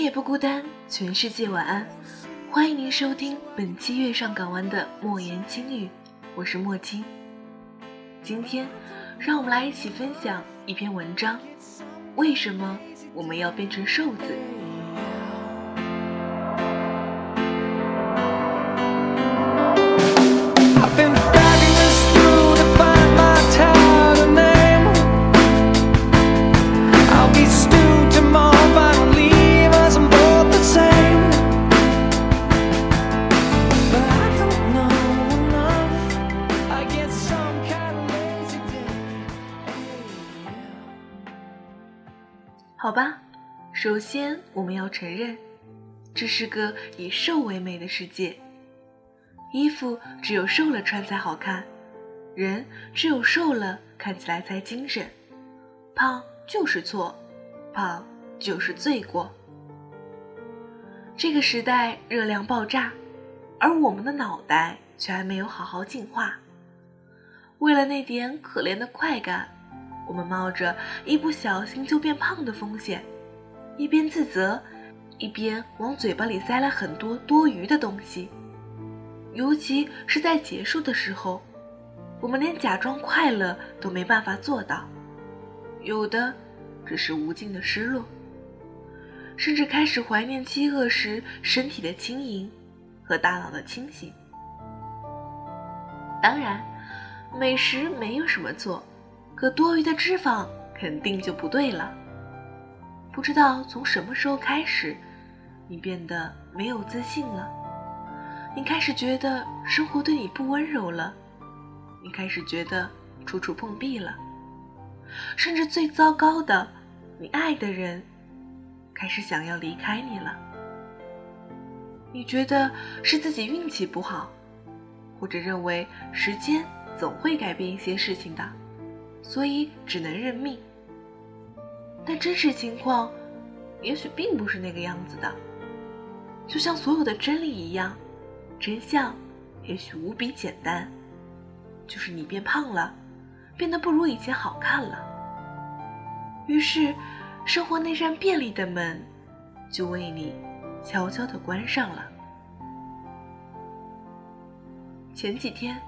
今夜不孤单，全世界晚安。欢迎您收听本期月上港湾的莫言轻语，我是莫青。今天，让我们来一起分享一篇文章：为什么我们要变成瘦子？首先我们要承认，这是个以瘦为美的世界。衣服只有瘦了穿才好看，人只有瘦了看起来才精神。胖就是错，胖就是罪过。这个时代热量爆炸，而我们的脑袋却还没有好好进化。为了那点可怜的快感。我们冒着一不小心就变胖的风险，一边自责，一边往嘴巴里塞了很多多余的东西。尤其是在结束的时候，我们连假装快乐都没办法做到，有的只是无尽的失落，甚至开始怀念饥饿时身体的轻盈和大脑的清醒。当然，美食没有什么错。可多余的脂肪肯定就不对了。不知道从什么时候开始，你变得没有自信了，你开始觉得生活对你不温柔了，你开始觉得处处碰壁了，甚至最糟糕的，你爱的人开始想要离开你了。你觉得是自己运气不好，或者认为时间总会改变一些事情的。所以只能认命，但真实情况也许并不是那个样子的。就像所有的真理一样，真相也许无比简单，就是你变胖了，变得不如以前好看了。于是，生活那扇便利的门就为你悄悄地关上了。前几天，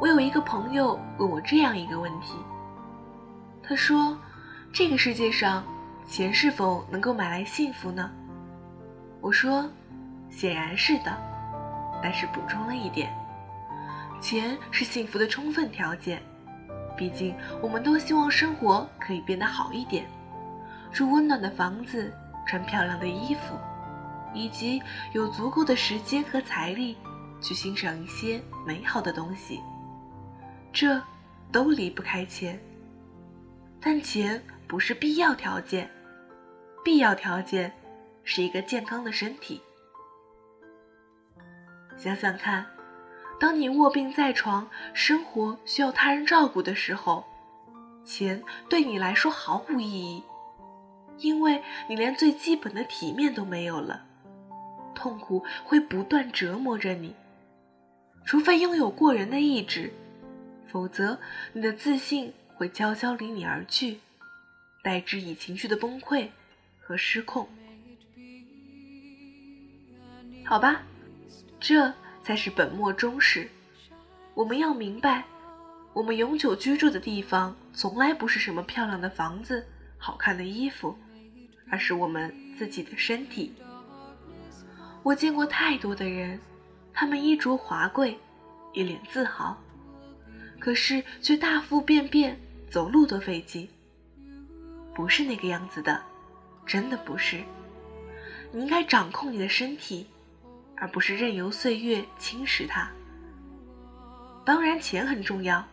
我有一个朋友问我这样一个问题。他说：“这个世界上，钱是否能够买来幸福呢？”我说：“显然是的，但是补充了一点，钱是幸福的充分条件。毕竟，我们都希望生活可以变得好一点，住温暖的房子，穿漂亮的衣服，以及有足够的时间和财力去欣赏一些美好的东西。这都离不开钱。”但钱不是必要条件，必要条件是一个健康的身体。想想看，当你卧病在床，生活需要他人照顾的时候，钱对你来说毫无意义，因为你连最基本的体面都没有了，痛苦会不断折磨着你。除非拥有过人的意志，否则你的自信。会悄悄离你而去，代之以情绪的崩溃和失控。好吧，这才是本末终始。我们要明白，我们永久居住的地方从来不是什么漂亮的房子、好看的衣服，而是我们自己的身体。我见过太多的人，他们衣着华贵，一脸自豪，可是却大腹便便。走路都费劲，不是那个样子的，真的不是。你应该掌控你的身体，而不是任由岁月侵蚀它。当然，钱很重要，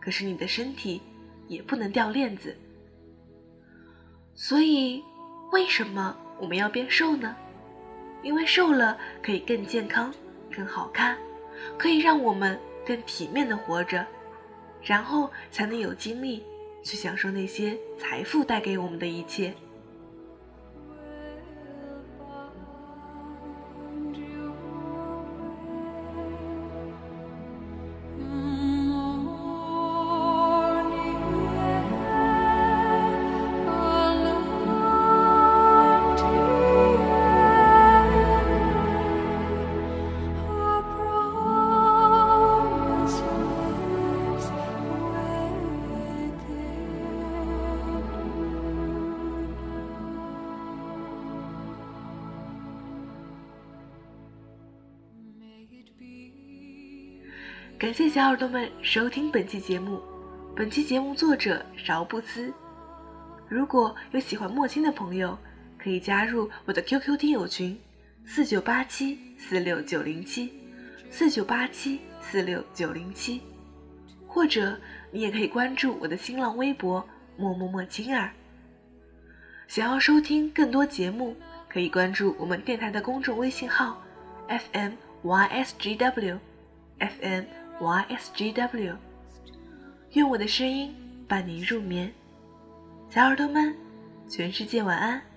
可是你的身体也不能掉链子。所以，为什么我们要变瘦呢？因为瘦了可以更健康、更好看，可以让我们更体面的活着，然后才能有精力去享受那些财富带给我们的一切。感谢小耳朵们收听本期节目。本期节目作者饶不思。如果有喜欢莫青的朋友，可以加入我的 QQ 听友群：四九八七四六九零七，四九八七四六九零七。或者你也可以关注我的新浪微博默默默青儿。想要收听更多节目，可以关注我们电台的公众微信号：FMYSGW，FM。ysgw，用我的声音伴你入眠，小耳朵们，全世界晚安。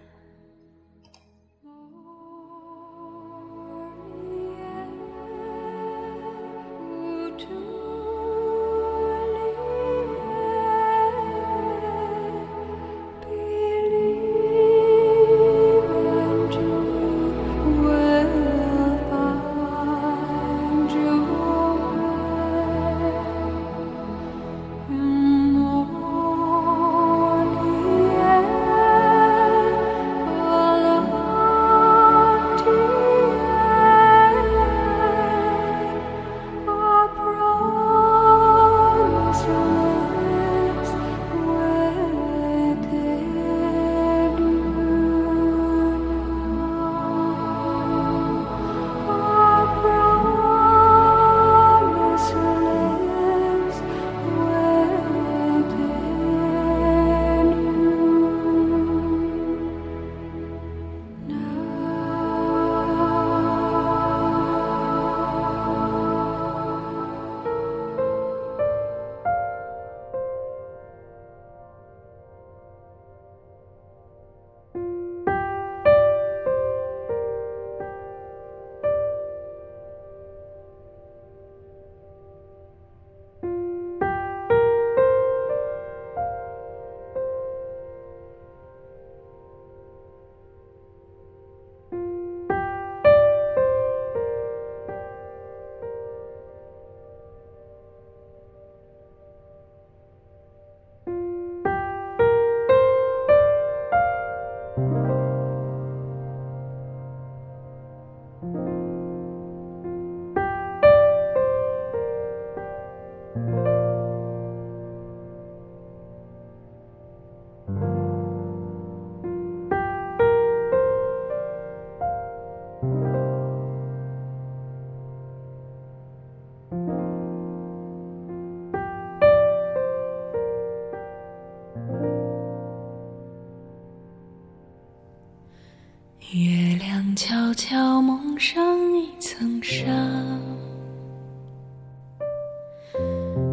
月亮悄悄蒙上一层纱，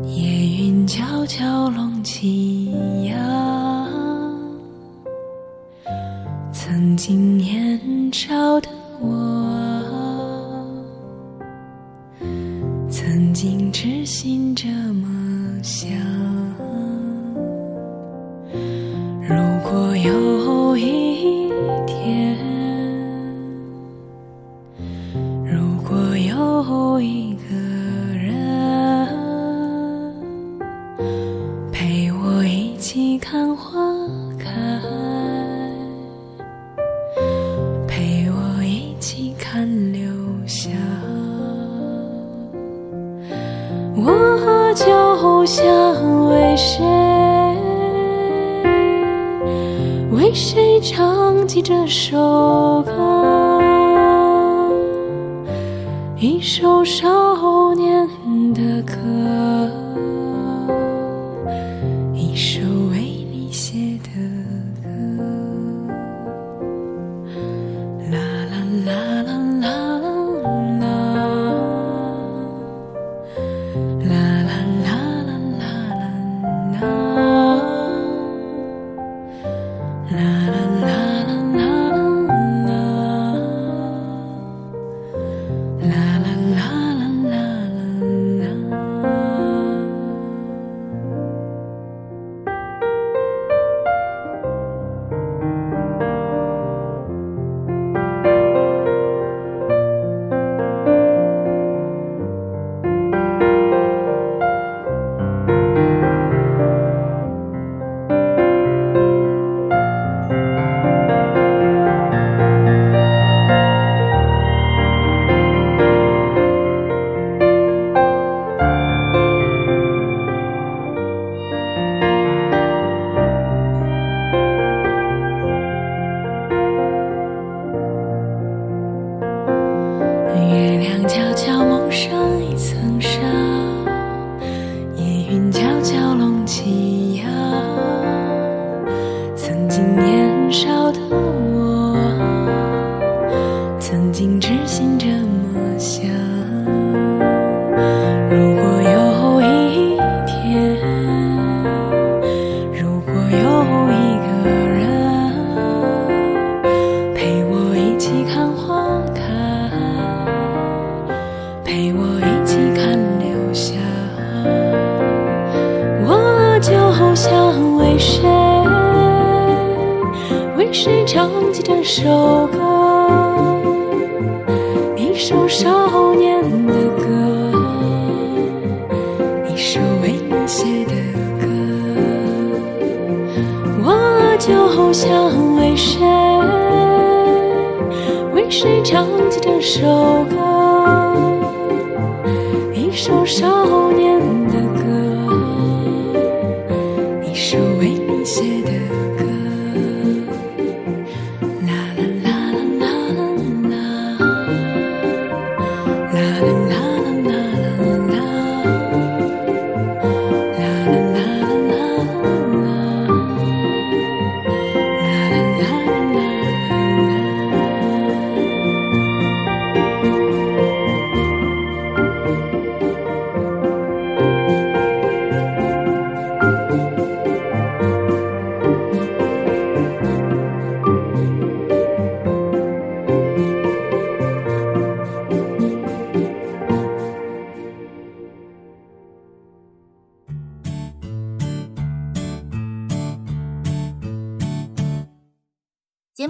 夜云悄悄拢起呀。曾经年少的我，曾经痴心这么想。如果有一一个人陪我一起看花开，陪我一起看流霞，我就想为谁？为谁唱起这首？受伤想。如果有一天如果有一个人陪我一起看花开陪我一起看柳霞我就想为谁为谁唱起这首歌？一首少年的歌，一首为你写的歌。我就想为谁，为谁唱起这首歌，一首少年的歌，一首为你写的歌。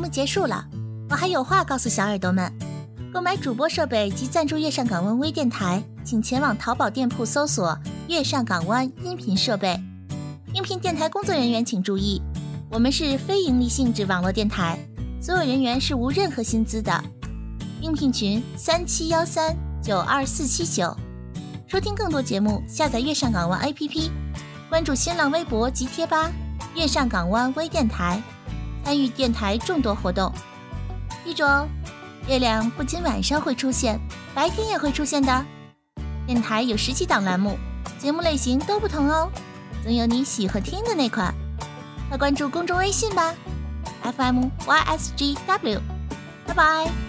结束了，我还有话告诉小耳朵们：购买主播设备及赞助月上港湾微电台，请前往淘宝店铺搜索“月上港湾音频设备”。应聘电台工作人员请注意，我们是非盈利性质网络电台，所有人员是无任何薪资的。应聘群：三七幺三九二四七九。收听更多节目，下载月上港湾 APP，关注新浪微博及贴吧“月上港湾微电台”。参与电台众多活动，记住哦，月亮不仅晚上会出现，白天也会出现的。电台有十几档栏目，节目类型都不同哦，总有你喜欢听的那款。快关注公众微信吧，FM YSGW，拜拜。